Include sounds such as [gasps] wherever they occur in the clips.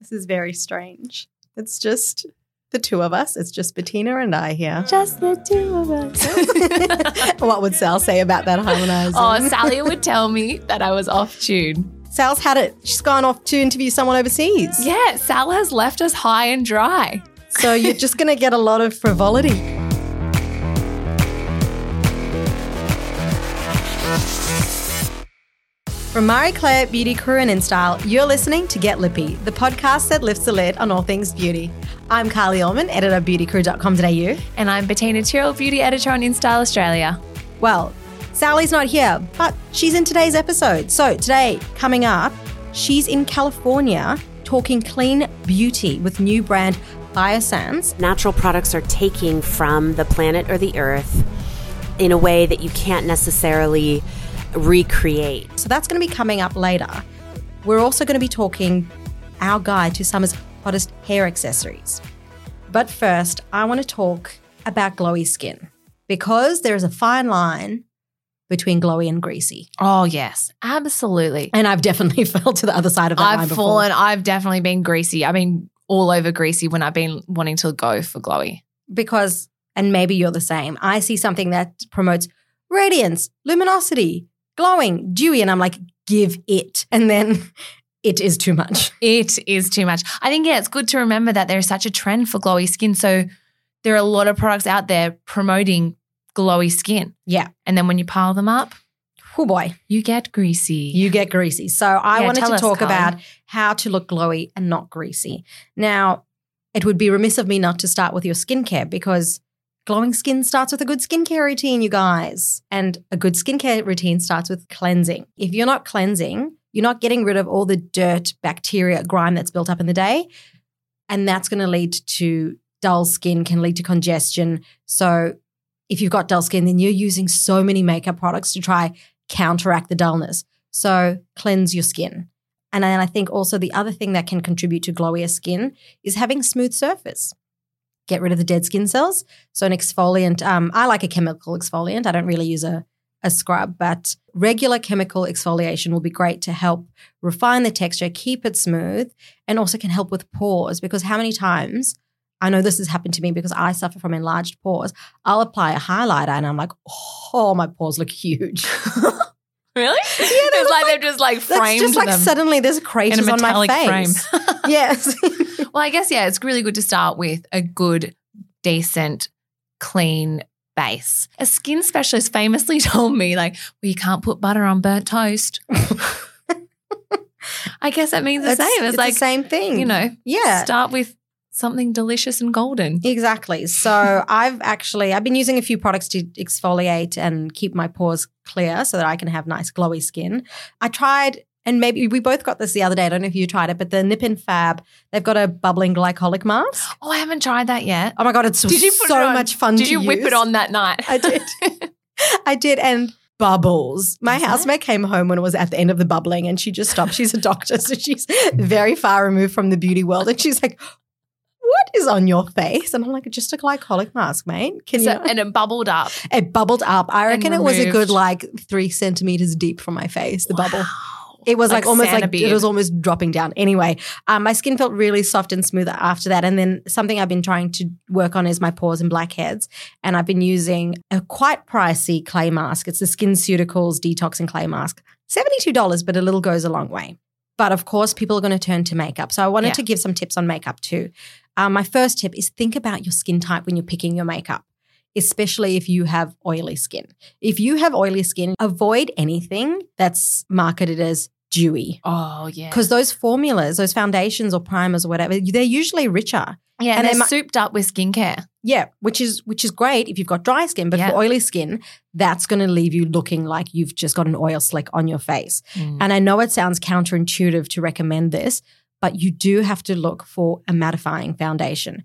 This is very strange. It's just the two of us. It's just Bettina and I here. Just the two of us. [laughs] what would Sal say about that harmonizing? oh, Sally would tell me that I was off tune. Sal's had it. She's gone off to interview someone overseas. Yeah, Sal has left us high and dry. So you're just going to get a lot of frivolity. From Marie Claire Beauty Crew and InStyle, you're listening to Get Lippy, the podcast that lifts the lid on all things beauty. I'm Carly Allman, editor of beautycrew.com.au. And I'm Bettina Tyrrell, beauty editor on InStyle Australia. Well, Sally's not here, but she's in today's episode. So today, coming up, she's in California talking clean beauty with new brand Biossance. Natural products are taking from the planet or the earth in a way that you can't necessarily recreate. So that's going to be coming up later. We're also going to be talking our guide to summer's hottest hair accessories. But first, I want to talk about glowy skin because there is a fine line between glowy and greasy. Oh, yes, absolutely. And I've definitely [laughs] fell to the other side of that line I've before. fallen, I've definitely been greasy. I've been all over greasy when I've been wanting to go for glowy. because, and maybe you're the same, I see something that promotes radiance, luminosity, glowing, dewy, and I'm like, give it. And then [laughs] it is too much. It is too much. I think, yeah, it's good to remember that there's such a trend for glowy skin. So there are a lot of products out there promoting glowy skin. Yeah. And then when you pile them up, Oh boy, you get greasy. you get greasy. So I Yeah, wanted to us, talk about how to look glowy and not greasy. Now, it would be remiss of me not to start with your skincare because glowing skin starts with a good skincare routine, you guys. And a good skincare routine starts with cleansing. If you're not cleansing, you're not getting rid of all the dirt, bacteria, grime that's built up in the day. And that's going to lead to dull skin, can lead to congestion. So if you've got dull skin, then you're using so many makeup products to try counteract the dullness. So cleanse your skin. And then I think also the other thing that can contribute to glowier skin is having smooth surface. Get rid of the dead skin cells. So an exfoliant, um, I like a chemical exfoliant. I don't really use a, a scrub, but regular chemical exfoliation will be great to help refine the texture, keep it smooth, and also can help with pores. Because how many times I know this has happened to me because I suffer from enlarged pores. I'll apply a highlighter and I'm like, oh, my pores look huge. [laughs] Really? Yeah, it's like, like- they've just like framed just like them suddenly there's in craters on my metallic face. frame. [laughs] yes. [laughs] well, I guess, yeah, it's really good to start with a good, decent, clean base. A skin specialist famously [laughs] told me, like, well, you can't put butter on burnt toast. I guess that means the same. It's, it's like, the same thing. you know, Yeah. start with something delicious and golden. Exactly. So [laughs] I've actually I've been using a few products to exfoliate and keep my pores clear so that I can have nice glowy skin. I tried and maybe we both got this the other day. I don't know if you tried it, but the Nip and Fab, they've got a bubbling glycolic mask. [gasps] Oh, I haven't tried that yet. Oh my god, it's Did you put so much fun Did you whip use. it on that night? I did. [laughs] I did and bubbles. My Is it? housemate came home when it was at the end of the bubbling and she just stopped. She's a doctor, so she's very far removed from the beauty world. And she's like, What is on your face? And I'm like, just a glycolic mask, mate. Can So- you and it bubbled up. it bubbled up. I reckon it was a good like three centimeters deep from my face, the bubble. It was like, almost like it was almost dropping down. Anyway, um, my skin felt really soft and smooth after that. And then something I've been trying to work on is my pores and blackheads. And I've been using a quite pricey clay mask. It's the SkinCeuticals Detox and Clay Mask. $72, but a little goes a long way. But of course, people are going to turn to makeup. So I wanted Yeah. to give some tips on makeup too. Um, my first tip is think about your skin type when you're picking your makeup. Especially if you have oily skin. If you have oily skin, avoid anything that's marketed as dewy. Oh, yeah. Because those formulas, those foundations or primers or whatever, they're usually richer. Yeah, and and they they're souped up with skincare. Yeah, which is which is great if you've got dry skin, but Yeah. for oily skin, that's going to leave you looking like you've just got an oil slick on your face. And I know it sounds counterintuitive to recommend this, but you do have to look for a mattifying foundation.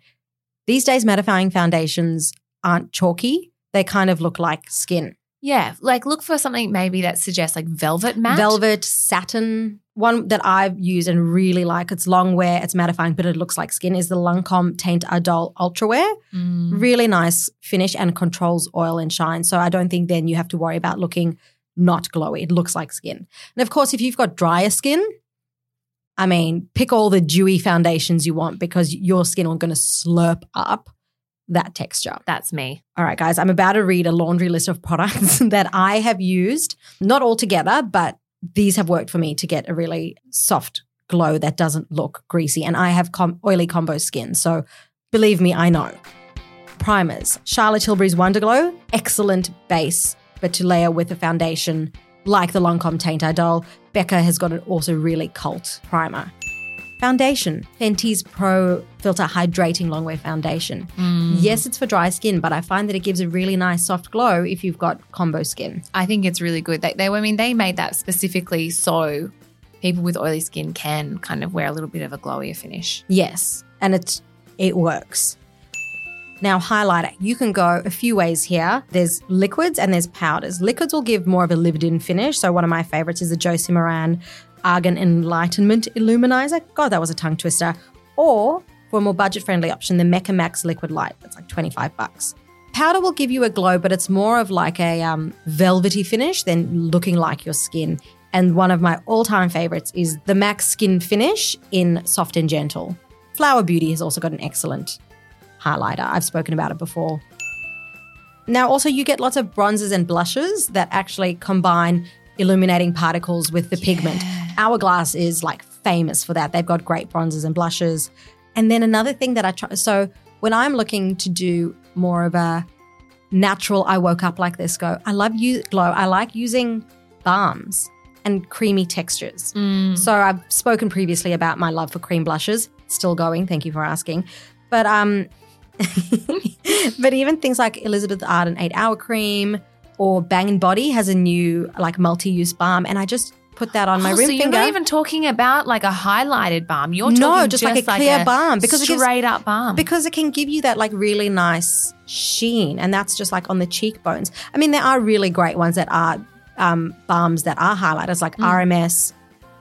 These days mattifying foundations aren't chalky. They kind of look like skin. Yeah, like look for something maybe that suggests like velvet matte. Velvet, satin. One that I've used and really like, it's long wear, it's mattifying, but it looks like skin, is the Lancome Teint Idol Ultra Wear. Mm. Really nice finish and controls oil and shine. So I don't think then you have to worry about looking not glowy. It looks like skin. And of course, if you've got drier skin, I mean, pick all the dewy foundations you want because your skin are going to slurp up that texture. That's me. All right, guys, I'm about to read a laundry list of products [laughs] that I have used, not all together, but these have worked for me to get a really soft glow that doesn't look greasy. And I have com- oily combo skin. So believe me, I know. Primers Charlotte Tilbury's Wonder Glow, excellent base, but to layer with a foundation like the Lancome Teint Idol, Becca has got an also really cult primer. Foundation, Fenty's Pro Filter Hydrating Longwear Foundation. Hmm. Yes, it's for dry skin, but I find that it gives a really nice soft glow if you've got combo skin. I think it's really good. They, they, I mean, they made that specifically so people with oily skin can kind of wear a little bit of a glowier finish. Yes, and it it works. Now, highlighter, you can go a few ways here. There's liquids and there's powders. Liquids will give more of a lived in finish. So, one of my favorites is the Josie Maran Argan Enlightenment Illuminizer. God, that was a tongue twister. Or, for a more budget friendly option, the Mecca Max Liquid Light. That's like 25 bucks. Powder will give you a glow, but it's more of like a um, velvety finish than looking like your skin. And one of my all time favorites is the Max Skin Finish in Soft and Gentle. Flower Beauty has also got an excellent highlighter. I've spoken about it before. Now, also, you get lots of bronzers and blushes that actually combine illuminating particles with the pigment. Hourglass is like famous for that. They've got great bronzers and blushes. And then another thing that I try, so when I'm looking to do more of a natural, I woke up like this go, I love you glow. I like using balms and creamy textures. So I've spoken previously about my love for cream blushes. Still going. Thank you for asking. But um, [laughs] but even things like Elizabeth Arden eight hour cream or Bang and Body has a new like multi use balm, and I just put that on my Oh, rim so you're finger. not even talking about like a highlighted balm. You're No, talking just like a clear balm, because it gives- straight up balm. because it can give you that like really nice sheen, and that's just like on the cheekbones. I mean, there are really great ones that are um, balms that are highlighters, like RMS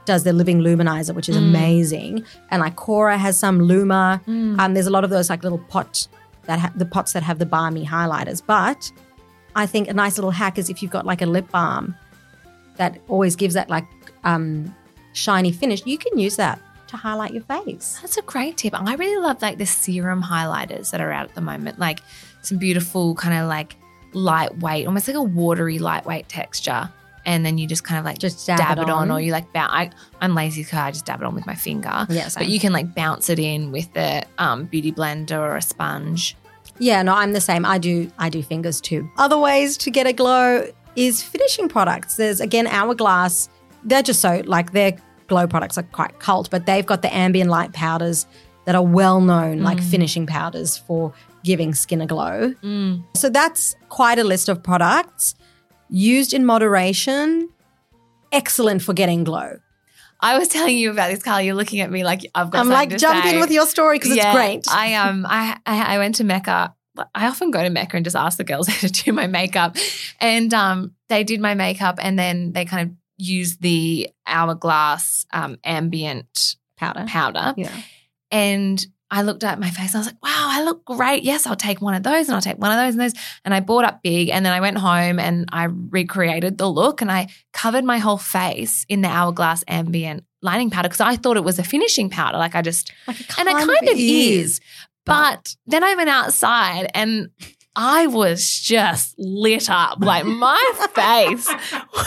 does the Living Luminizer, which is amazing, and like Cora has some Luma. Um, there's a lot of those like little pot that ha- the pots that have the balmy highlighters, but I think a nice little hack is if you've got like a lip balm that always gives that like um, shiny finish, you can use that to highlight your face. That's a great tip. I really love like the serum highlighters that are out at the moment. Like some beautiful kind of like lightweight, almost like a watery lightweight texture. And then you just kind of like Just dab it on. or you like bounce. I, I'm lazy because I just dab it on with my finger. Yes, but you can like bounce it in with the um, beauty blender or a sponge. Yeah, no, I'm the same. I do I do fingers too. Other ways to get a glow is finishing products. There's again Hourglass. They're just so like their glow products are quite cult, but they've got the ambient light powders that are well known, like finishing powders for giving skin a glow. So that's quite a list of products used in moderation. Excellent for getting glow. I was telling you about this, Carly. You're looking at me like I've got I'm like to jump say. in with your story because it's great. I um I, I I went to Mecca. I often go to Mecca and just ask the girls [laughs] how to do my makeup, and um they did my makeup and then they kind of used the hourglass um ambient powder. powder, Yeah. and I looked at my face. I was like, wow, I look great. Yes, I'll take one of those and I'll take one of those and those. And I bought up big and then I went home and I recreated the look and I covered my whole face in the hourglass ambient lining powder because I thought it was a finishing powder. Like I just, Like and it kind of is. But then I went outside and I was just lit up. Like my [laughs] face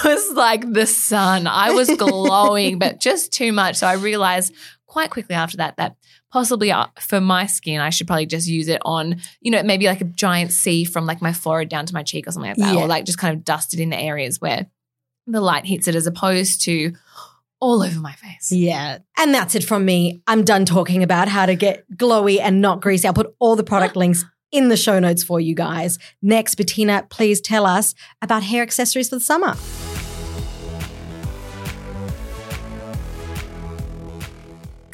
was like the sun. I was glowing, but just too much. So I realized quite quickly after that that possibly uh, for my skin, I should probably just use it on, you know, maybe like a giant C from like my forehead down to my cheek or something like that, Yeah. or like just kind of dust it in the areas where the light hits it as opposed to all over my face. Yeah. And that's it from me. I'm done talking about how to get glowy and not greasy. I'll put all the product [gasps] links in the show notes for you guys. Next, Bettina, please tell us about hair accessories for the summer.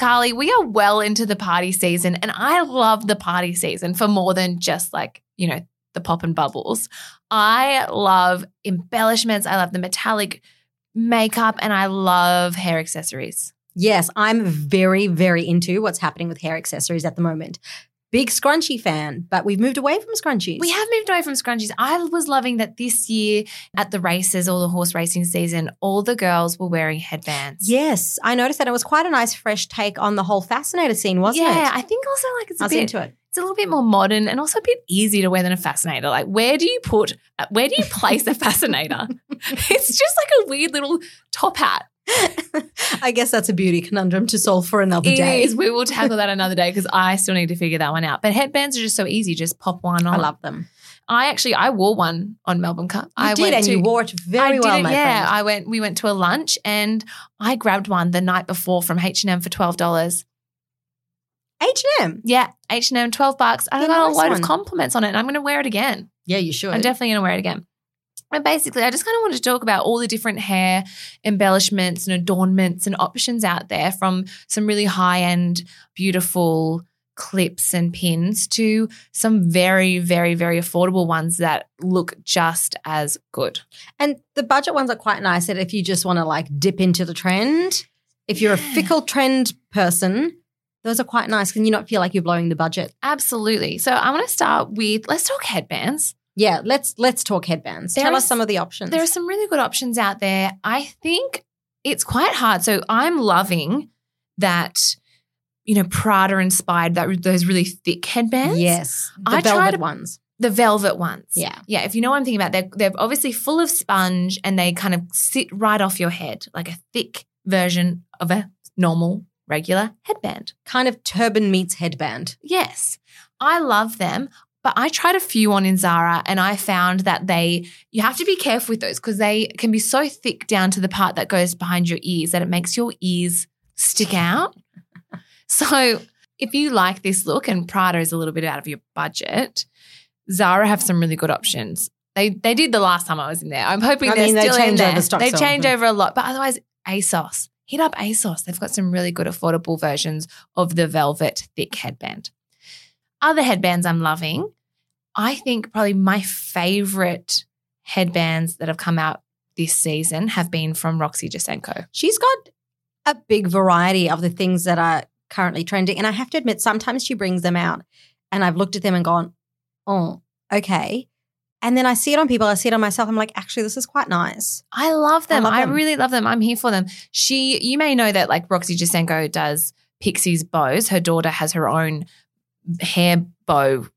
Carly, we are well into the party season, and I love the party season for more than just like, you know, the pop and bubbles. I love embellishments, I love the metallic makeup, and I love hair accessories. Yes, I'm very, very into what's happening with hair accessories at the moment. Big scrunchie fan, but we've moved away from scrunchies. We have moved away from scrunchies. I was loving that this year at the races or the horse racing season, all the girls were wearing headbands. Yes, I noticed that it was quite a nice fresh take on the whole fascinator scene, wasn't yeah, it? Yeah, I think also like it's I a was bit into it. it's a little bit more modern and also a bit easier to wear than a fascinator. Like, where do you put, uh, where do you place a fascinator? [laughs] it's just like a weird little top hat. I guess that's a beauty conundrum to solve for another It day. is. We will tackle that another day because I still need to figure that one out. But headbands are just so easy. Just pop one on. I love them. I actually, I wore one on Melbourne Cup. You I did, and to, you wore it very I well, did it, yeah. friend. I went. We went to a lunch and I grabbed one the night before from H and M for twelve dollars. H and M. Yeah, H and M, twelve bucks. I Yeah, got nice a load one. of compliments on it, and I'm going to wear it again. Yeah, you should. I'm definitely going to wear it again. And basically, I just kind of wanted to talk about all the different hair embellishments and adornments and options out there from some really high end, beautiful clips and pins to some very, very, very affordable ones that look just as good. And the budget ones are quite nice that if you just want to like dip into the trend, if you're a fickle trend person, those are quite nice. Can you not feel like you're blowing the budget? Absolutely. So I want to start with let's talk headbands. Yeah, let's let's talk headbands. There Tell is- us some of the options. There are some really good options out there. I think it's quite hard. So I'm loving that, you know, Prada inspired that those really thick headbands. yes, the I velvet to- ones. The velvet ones. Yeah. Yeah. If you know what I'm thinking about, they're, they're obviously full of sponge and they kind of sit right off your head, like a thick version of a normal, regular headband. Kind of turban meets headband. Yes, I love them. But I tried a few on in Zara and I found that they, you have to be careful with those because they can be so thick down to the part that goes behind your ears that it makes your ears stick out. [laughs] So if you like this look and Prada is a little bit out of your budget, Zara have some really good options. They they did the last time I was in there. I'm hoping I they're mean, they still in change there. they change over a lot, but otherwise ASOS. Hit up ASOS. They've got some really good affordable versions of the velvet thick headband. Other headbands I'm loving. I think probably my favorite headbands that have come out this season have been from Roxy Jacenko. She's got a big variety of the things that are currently trending. And I have to admit, sometimes she brings them out and I've looked at them and gone, oh, okay. And then I see it on people, I see it on myself. I'm like, actually, this is quite nice. I love them. love I, them. really love them. I'm here for them. She, you may know that like Roxy Jacenko does Pixie's bows. Her daughter has her own hair bow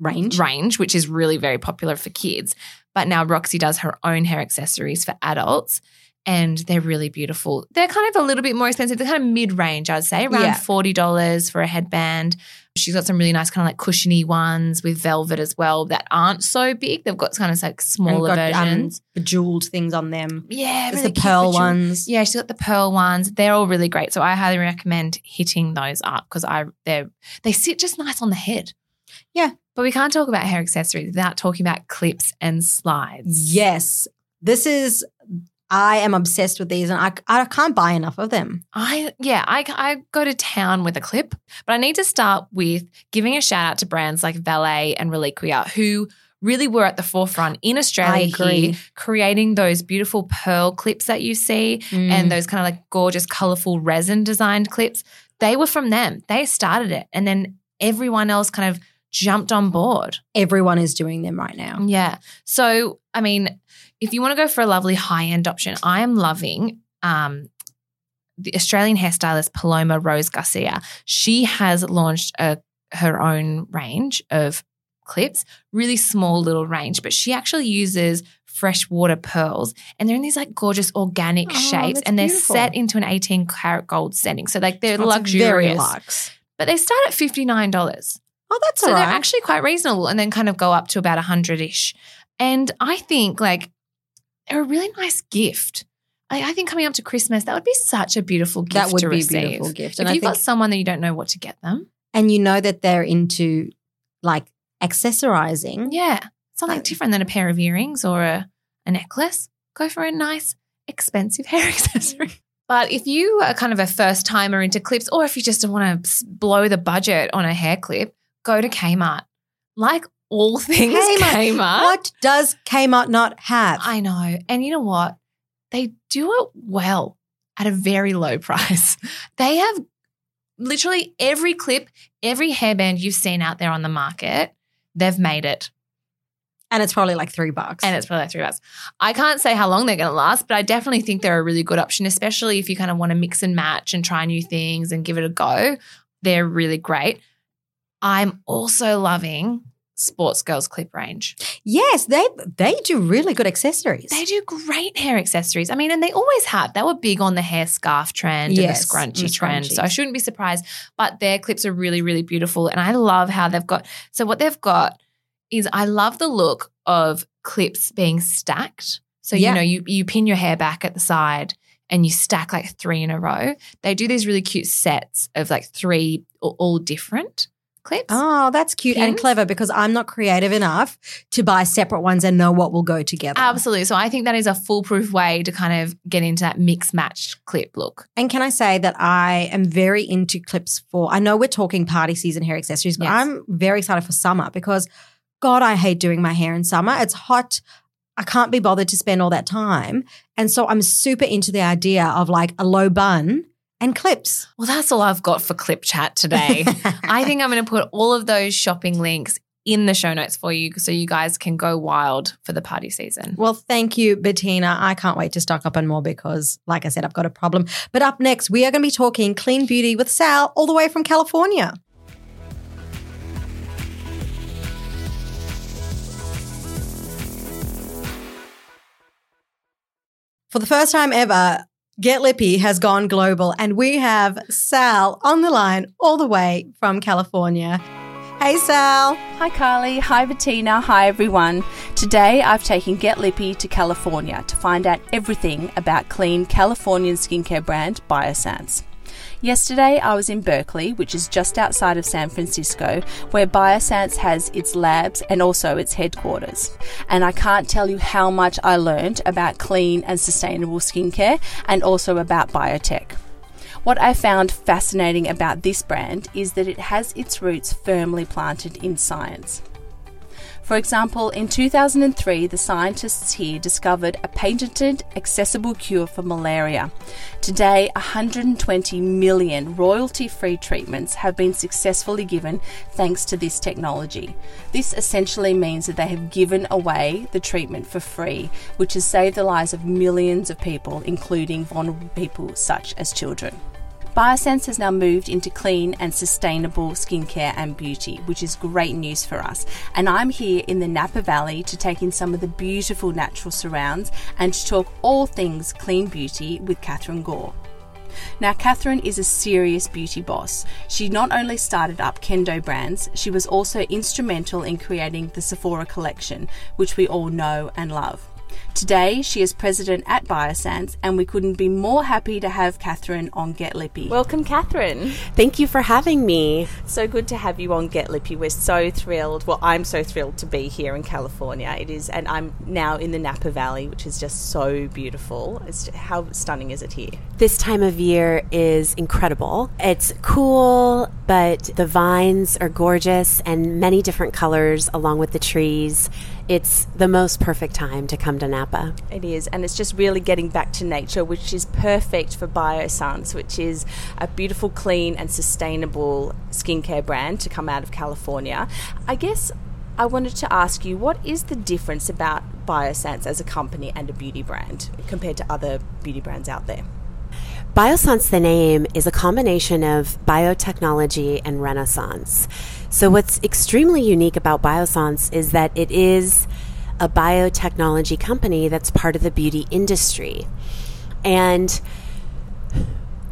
Range. range, which is really very popular for kids. But now Roxy does her own hair accessories for adults. And they're really beautiful. They're kind of a little bit more expensive. They're kind of mid range, I'd say, around Yeah. $40 for a headband. She's got some really nice, kind of like cushiony ones with velvet as well that aren't so big. They've got kind of like smaller got, um, versions. bejeweled things on them. yeah, really the pearl ones. Yeah, she's got the pearl ones. They're all really great. So I highly recommend hitting those up because I they're they sit just nice on the head. Yeah. But we can't talk about hair accessories without talking about clips and slides. Yes. This is, I am obsessed with these and I, I can't buy enough of them. I yeah, I I go to town with a clip, but I need to start with giving a shout out to brands like Valet and Reliquia who really were at the forefront in Australia here, creating those beautiful pearl clips that you see Mm. and those kind of like gorgeous, colorful resin designed clips. They were from them. They started it. And then everyone else kind of jumped on board. everyone is doing them right now. Yeah. So, I mean, if you want to go for a lovely high end option, I am loving um, the Australian hairstylist Paloma Rose Garcia. She has launched a, her own range of clips, really small little range, but she actually uses freshwater pearls and they're in these like gorgeous organic Oh, shapes and they're beautiful. set into an 18 karat gold setting. So like they're That's luxurious. Very luxe. But they start at $59. Oh, that's So all they're actually quite reasonable and then kind of go up to about 100 ish. And I think like they're a really nice gift. I, I think coming up to Christmas, that would be such a beautiful gift that would to be a beautiful gift. If And I you've got someone that you don't know what to get them, and you know that they're into like accessorizing. yeah, something Like- different than a pair of earrings or a, a necklace. Go for a nice, expensive hair [laughs] accessory. But if you are kind of a first timer into clips, or if you just want to blow the budget on a hair clip, go to Kmart. Like all [laughs] things Kmart. Kmart. What does Kmart not have? I know. And you know what? They do it well at a very low [laughs] price. They have literally every clip, every hairband you've seen out there on the market, they've made it. And it's probably like three bucks. And it's probably like three bucks. I can't say how long they're going to last, but I definitely think they're a really good option, especially if you kind of want to mix and match and try new things and give it a go. They're really great. I'm also loving Sportsgirl's Clip range. yes, they they do really good accessories. They do great hair accessories. I mean, and they always have. They were big on the hair scarf trend Yes, and the scrunchy and trend. So I shouldn't be surprised. But their clips are really, really beautiful. And I love how they've got so what they've got is I love the look of clips being stacked. So Yeah. you know, you you pin your hair back at the side and you stack like three in a row. They do these really cute sets of like three all different clips. Oh, that's cute and clever because I'm not creative enough to buy separate ones and know what will go together. Absolutely. So I think that is a foolproof way to kind of get into that mix match clip look. And can I say that I am very into clips for, I know we're talking party season hair accessories, but Yes. I'm very excited for summer because, God, I hate doing my hair in summer. It's hot. I can't be bothered to spend all that time. And so I'm super into the idea of like a low bun and clips. Well, that's all I've got for clip chat today. [laughs] I think I'm going to put all of those shopping links in the show notes for you so you guys can go wild for the party season. Well, thank you, Bettina. I can't wait to stock up on more because, like I said, I've got a problem. But up next, we are going to be talking clean beauty with Sal, all the way from California. For the first time ever, Get Lippy has gone global, and we have Sal on the line all the way from California. Hey, Sal. Hi Carly, hi Bettina, hi everyone. Today I've taken Get Lippy to California to find out everything about clean Californian skincare brand Biossance. Yesterday I was in Berkeley, which is just outside of San Francisco, where Biossance has its labs and also its headquarters. And I can't tell you how much I learned about clean and sustainable skincare and also about biotech. What I found fascinating about this brand is that it has its roots firmly planted in science. For example, in 2003, the scientists here discovered a patented, accessible cure for malaria. Today, 120 million royalty free treatments have been successfully given thanks to this technology. This essentially means that they have given away the treatment for free, which has saved the lives of millions of people, including vulnerable people such as children. Biossance has now moved into clean and sustainable skincare and beauty, which is great news for us. And I'm here in the Napa Valley to take in some of the beautiful natural surrounds and to talk all things clean beauty with Catherine Gore. Now, Catherine is a serious beauty boss. She not only started up Kendo Brands, she was also instrumental in creating the Sephora collection, which we all know and love. Today, she is president at Biossance, and we couldn't be more happy to have Catherine on Get Lippy. Welcome, Catherine. Thank you for having me. So good to have you on Get Lippy. We're so thrilled. Well, I'm so thrilled to be here in California. It is, and I'm now in the Napa Valley, which is just so beautiful. It's how stunning is it here? This time of year is incredible. It's cool, but the vines are gorgeous and many different colors along with the trees. It's the most perfect time to come to Napa. It is, and it's just really getting back to nature, which is perfect for Biossance, which is a beautiful, clean, and sustainable skincare brand to come out of California. I guess I wanted to ask you what is the difference about Biossance as a company and a beauty brand compared to other beauty brands out there? Biossance, the name, is a combination of biotechnology and renaissance. So, what's extremely unique about Biossance is that it is a biotechnology company that's part of the beauty industry. And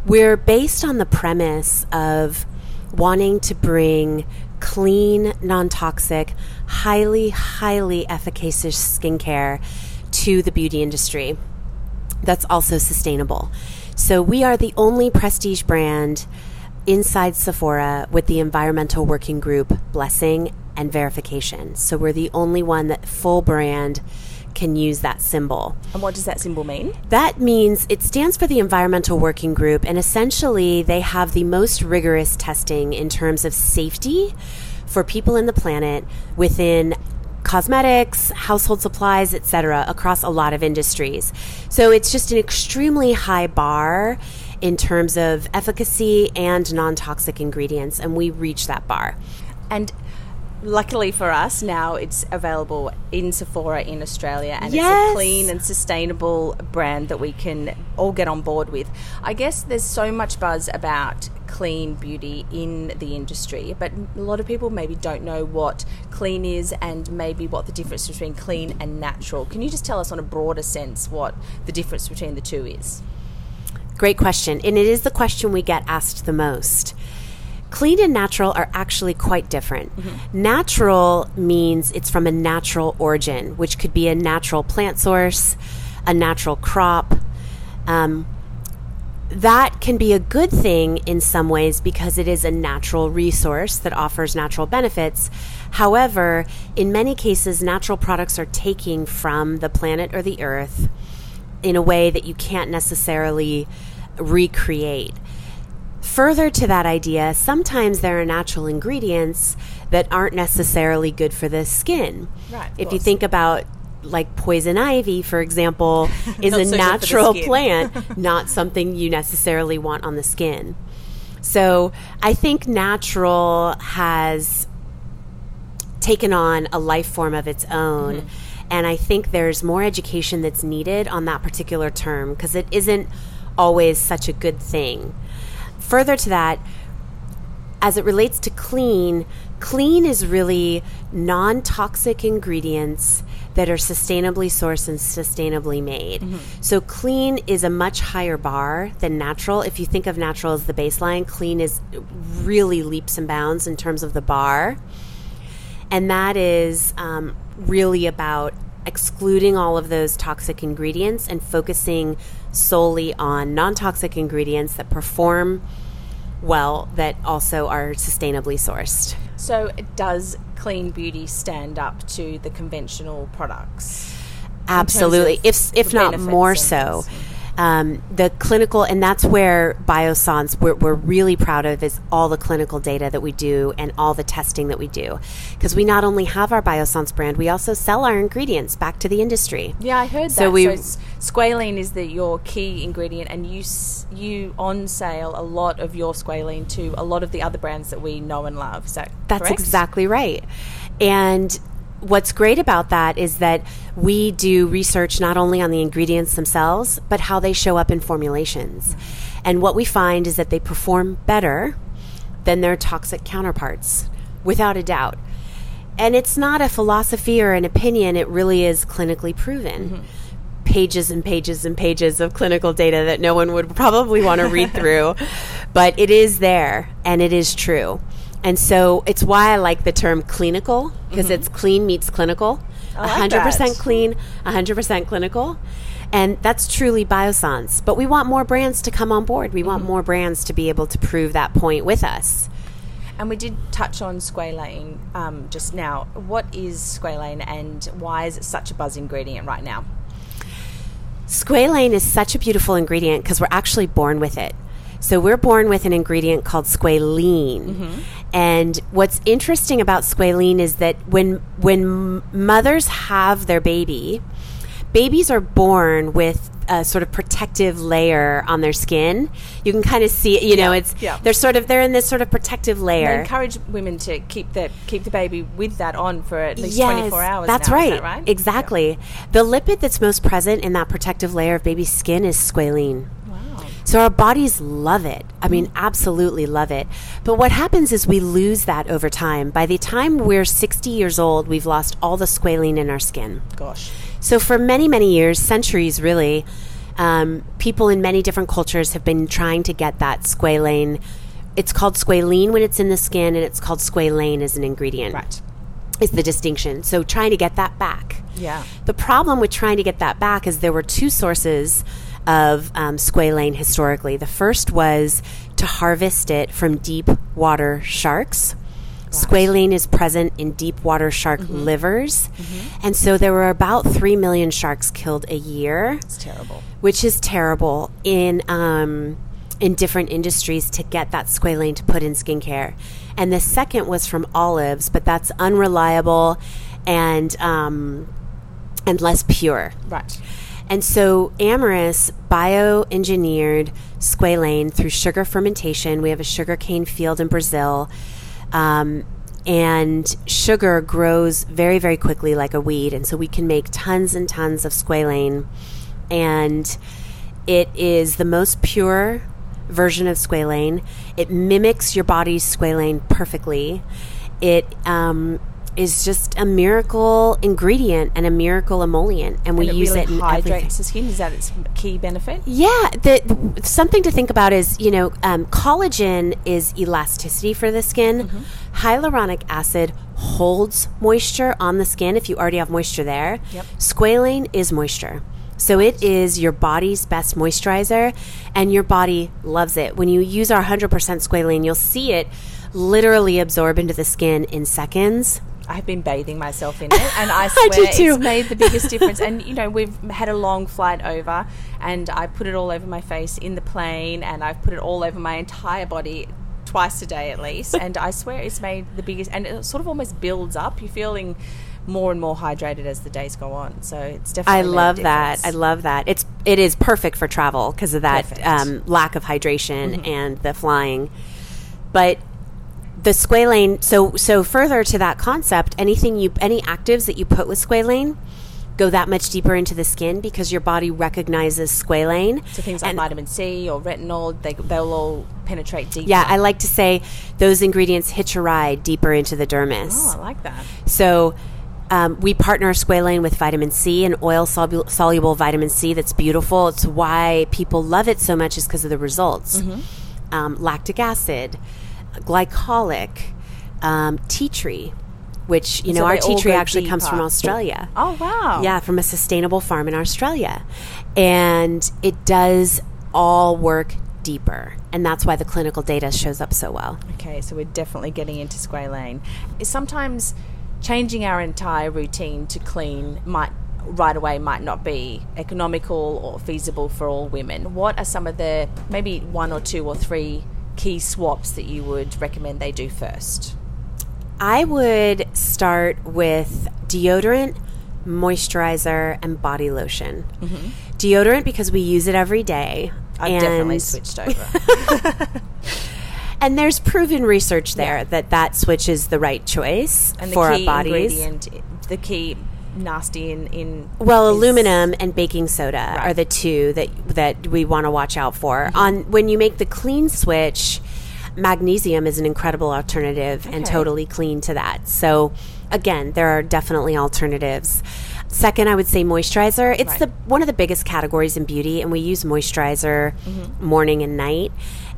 we're based on the premise of wanting to bring clean, non toxic, highly, highly efficacious skincare to the beauty industry that's also sustainable. So we are the only prestige brand inside Sephora with the environmental working group blessing and verification. So we're the only one that full brand can use that symbol. And what does that symbol mean? That means it stands for the Environmental Working Group, and essentially they have the most rigorous testing in terms of safety for people in the planet within cosmetics, household supplies, etc., across a lot of industries. So it's just an extremely high bar, in terms of efficacy and non toxic ingredients, and we reach that bar. And luckily for us, now it's available in Sephora in Australia, and it's a clean and sustainable brand that we can all get on board with. I guess there's so much buzz about clean beauty in the industry, but a lot of people maybe don't know what clean is and maybe what the difference between clean and natural. Can you just tell us on a broader sense what the difference between the two is? Great question. And it is the question we get asked the most. Clean and natural are actually quite different. Natural means it's from a natural origin, which could be a natural plant source, a natural crop. Um, that can be a good thing in some ways because it is a natural resource that offers natural benefits. However, in many cases, natural products are taking from the planet or the earth in a way that you can't necessarily recreate. Further to that idea, sometimes there are natural ingredients that aren't necessarily good for the skin. Right, If you think about like poison ivy, for example, [laughs] is a so good for the natural plant, not something you necessarily want on the skin. So I think natural has taken on a life form of its own. Mm-hmm. And I think there's more education that's needed on that particular term because it isn't always such a good thing. Further to that, as it relates to clean, clean is really non toxic ingredients that are sustainably sourced and sustainably made. So, clean is a much higher bar than natural. If you think of natural as the baseline, clean is really leaps and bounds in terms of the bar. And that is um, really about excluding all of those toxic ingredients and focusing solely on non toxic ingredients that perform well, that also are sustainably sourced. So, it does clean beauty stand up to the conventional products? Absolutely, if if not more so. things. Um, the clinical, and that's where Biossance we're, we're really proud of is all the clinical data that we do and all the testing that we do, because we not only have our Biossance brand, we also sell our ingredients back to the industry. Yeah, I heard that. So So, we- s- squalene is the your key ingredient, and you you on sale a lot of your squalene to a lot of the other brands that we know and love. Is that That's correct? exactly right. And what's great about that is that we do research not only on the ingredients themselves, but how they show up in formulations. And what we find is that they perform better than their toxic counterparts, without a doubt. And it's not a philosophy or an opinion, it really is clinically proven. Mm-hmm. Pages and pages and pages of clinical data that no one would probably want to read through, [laughs] but it is there and it is true. And so it's why I like the term clinical because it's clean meets clinical. I like 100% that. clean, 100% clinical. And that's truly Biossance. But we want more brands to come on board. We want more brands to be able to prove that point with us. And we did touch on squalane um, just now. What is squalane, and why is it such a buzz ingredient right now? Squalane is such a beautiful ingredient because we're actually born with it. So we're born with an ingredient called squalene. Mm-hmm. And what's interesting about squalene is that when when mothers have their baby, babies are born with a sort of protective layer on their skin. You can kind of see it, you know, Yeah, it's yeah. they're sort of they're in this sort of protective They layer. encourage women to keep the keep the baby with that on for at least Yes, twenty four hours. That's now, right. Is that right? Exactly. The lipid that's most present in that protective layer of baby's skin is squalene. So our bodies love it. I mean, absolutely love it. But what happens is we lose that over time. By the time we're 60 years old, we've lost all the squalene in our skin. Gosh. So for many, many years, centuries really, um, people in many different cultures have been trying to get that squalene. It's called squalene when it's in the skin, and it's called squalane as an ingredient. Right. Is the distinction. So trying to get that back. Yeah. The problem with trying to get that back is there were two sources of um, squalane historically. The first was to harvest it from deep water sharks. Squalene is present in deep water shark livers. And so there were about 3 million sharks killed a year, It's terrible. which is terrible in, um, in different industries to get that squalane to put in skincare. And the second was from olives, but that's unreliable and, um, and less pure. Right. And so Amyris bioengineered squalane through sugar fermentation. We have a sugarcane field in Brazil. Um, and sugar grows very, very quickly like a weed. And so we can make tons and tons of squalane. And it is the most pure version of squalane. It mimics your body's squalane perfectly. It um, is just a miracle ingredient and a miracle emollient, and we And it use really it in hydrates everything. the skin. Is that its key benefit? Yeah, the, the- something to think about is you know um, collagen is elasticity for the skin. Hyaluronic acid holds moisture on the skin if you already have moisture there. Yep. Squalane is moisture. So it is your body's best moisturizer, and your body loves it. When you use our 100% squalane, you'll see it literally absorb into the skin in seconds. I've been bathing myself in [laughs] it, and I I swear too. it's made the biggest difference. And [laughs] you know, we've had a long flight over, and I put it all over my face in the plane, and I've put it all over my entire body twice a day at least. [laughs] and I swear it's made the biggest. And it sort of almost builds up. You're feeling more and more hydrated as the days go on. So it's definitely. I love that. I love that. It's it is perfect for travel because of that Mm-hmm. um, lack of hydration and the flying. But the squalane. So so further to that concept, anything you any actives that you put with squalane go that much deeper into the skin because your body recognizes squalane. So things like And- vitamin C or retinol, they they'll all penetrate deeper. Yeah, I like to say those ingredients hitch a ride deeper into the dermis. Oh, I like that. So um, we partner squalane with vitamin C and oil solu- soluble vitamin C that's beautiful. It's why people love it so much is because of the results. Um, lactic acid, glycolic, um, tea tree, which, you So know, our tea tree actually comes from. Australia. Oh wow. Yeah, from a sustainable farm in Australia. And it does all work deeper. And that's why the clinical data shows up so well. Okay, so we're definitely getting into squalane. Sometimes changing our entire routine to clean might right away might not be economical or feasible for all women. What are some of the maybe one or two or three key swaps that you would recommend they do first? I would start with deodorant, moisturizer, and body lotion. Deodorant because we use it every day. Mm-hmm. I've definitely switched over. [laughs] And there's proven research there that that switch is the right choice And the for key our bodies. ingredient, the key nasty in in Well, is- aluminum and baking soda Right. Mm-hmm. are the two that that we want to watch out for. On when you make the clean switch, magnesium is an incredible alternative and totally clean to that. So, again, there are definitely alternatives. Second, I would say moisturizer. It's Right. the one of the biggest categories in beauty, and we use moisturizer morning and night.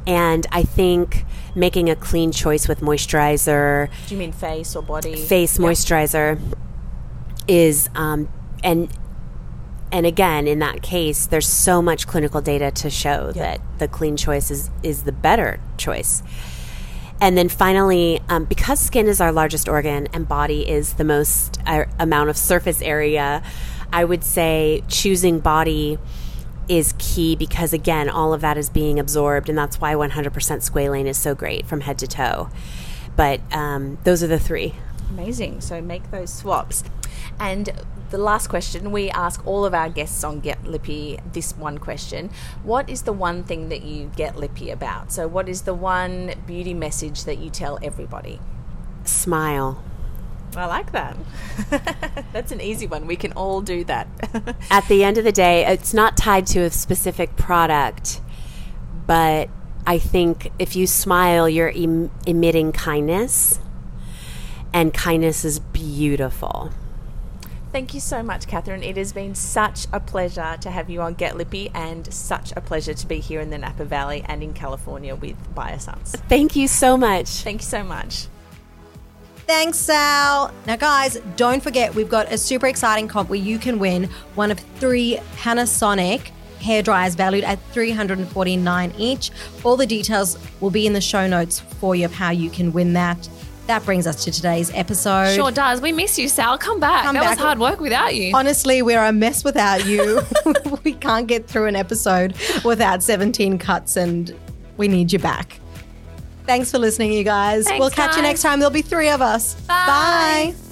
And I think making a clean choice with moisturizer, Do you mean face or body? face Yep. moisturizer is um, and and again in that case there's so much clinical data to show that the clean choice is is the better choice and then finally um, because skin is our largest organ and body is the most uh, amount of surface area i would say choosing body is key because again all of that is being absorbed and that's why 100% squalane is so great from head to toe but um, those are the three Amazing. So make those swaps. And the last question we ask all of our guests on Get Lippy this one question What is the one thing that you get lippy about? So, what is the one beauty message that you tell everybody? smile I like that. [laughs] That's an easy one. We can all do that. [laughs] at the end of the day, it's not tied to a specific product, but I think if you smile, you're em- emitting kindness, and kindness is beautiful. Thank you so much, Catherine. It has been such a pleasure to have you on Get Lippy and such a pleasure to be here in the Napa Valley and in California with Biossance. Thank you so much. Thank you so much. Thanks, Sal. Now, guys, don't forget we've got a super exciting comp where you can win one of three Panasonic hair dryers valued at 349 each. All the details will be in the show notes for you of how you can win that. That brings us to today's episode. Sure does. We miss you, Sal. Come back. Come that back. was hard work without you. Honestly, we're a mess without you. [laughs] we can't get through an episode without 17 cuts, and we need you back. Thanks for listening, you guys. Thanks, we'll catch you next time. There'll be three of us. Bye. Bye.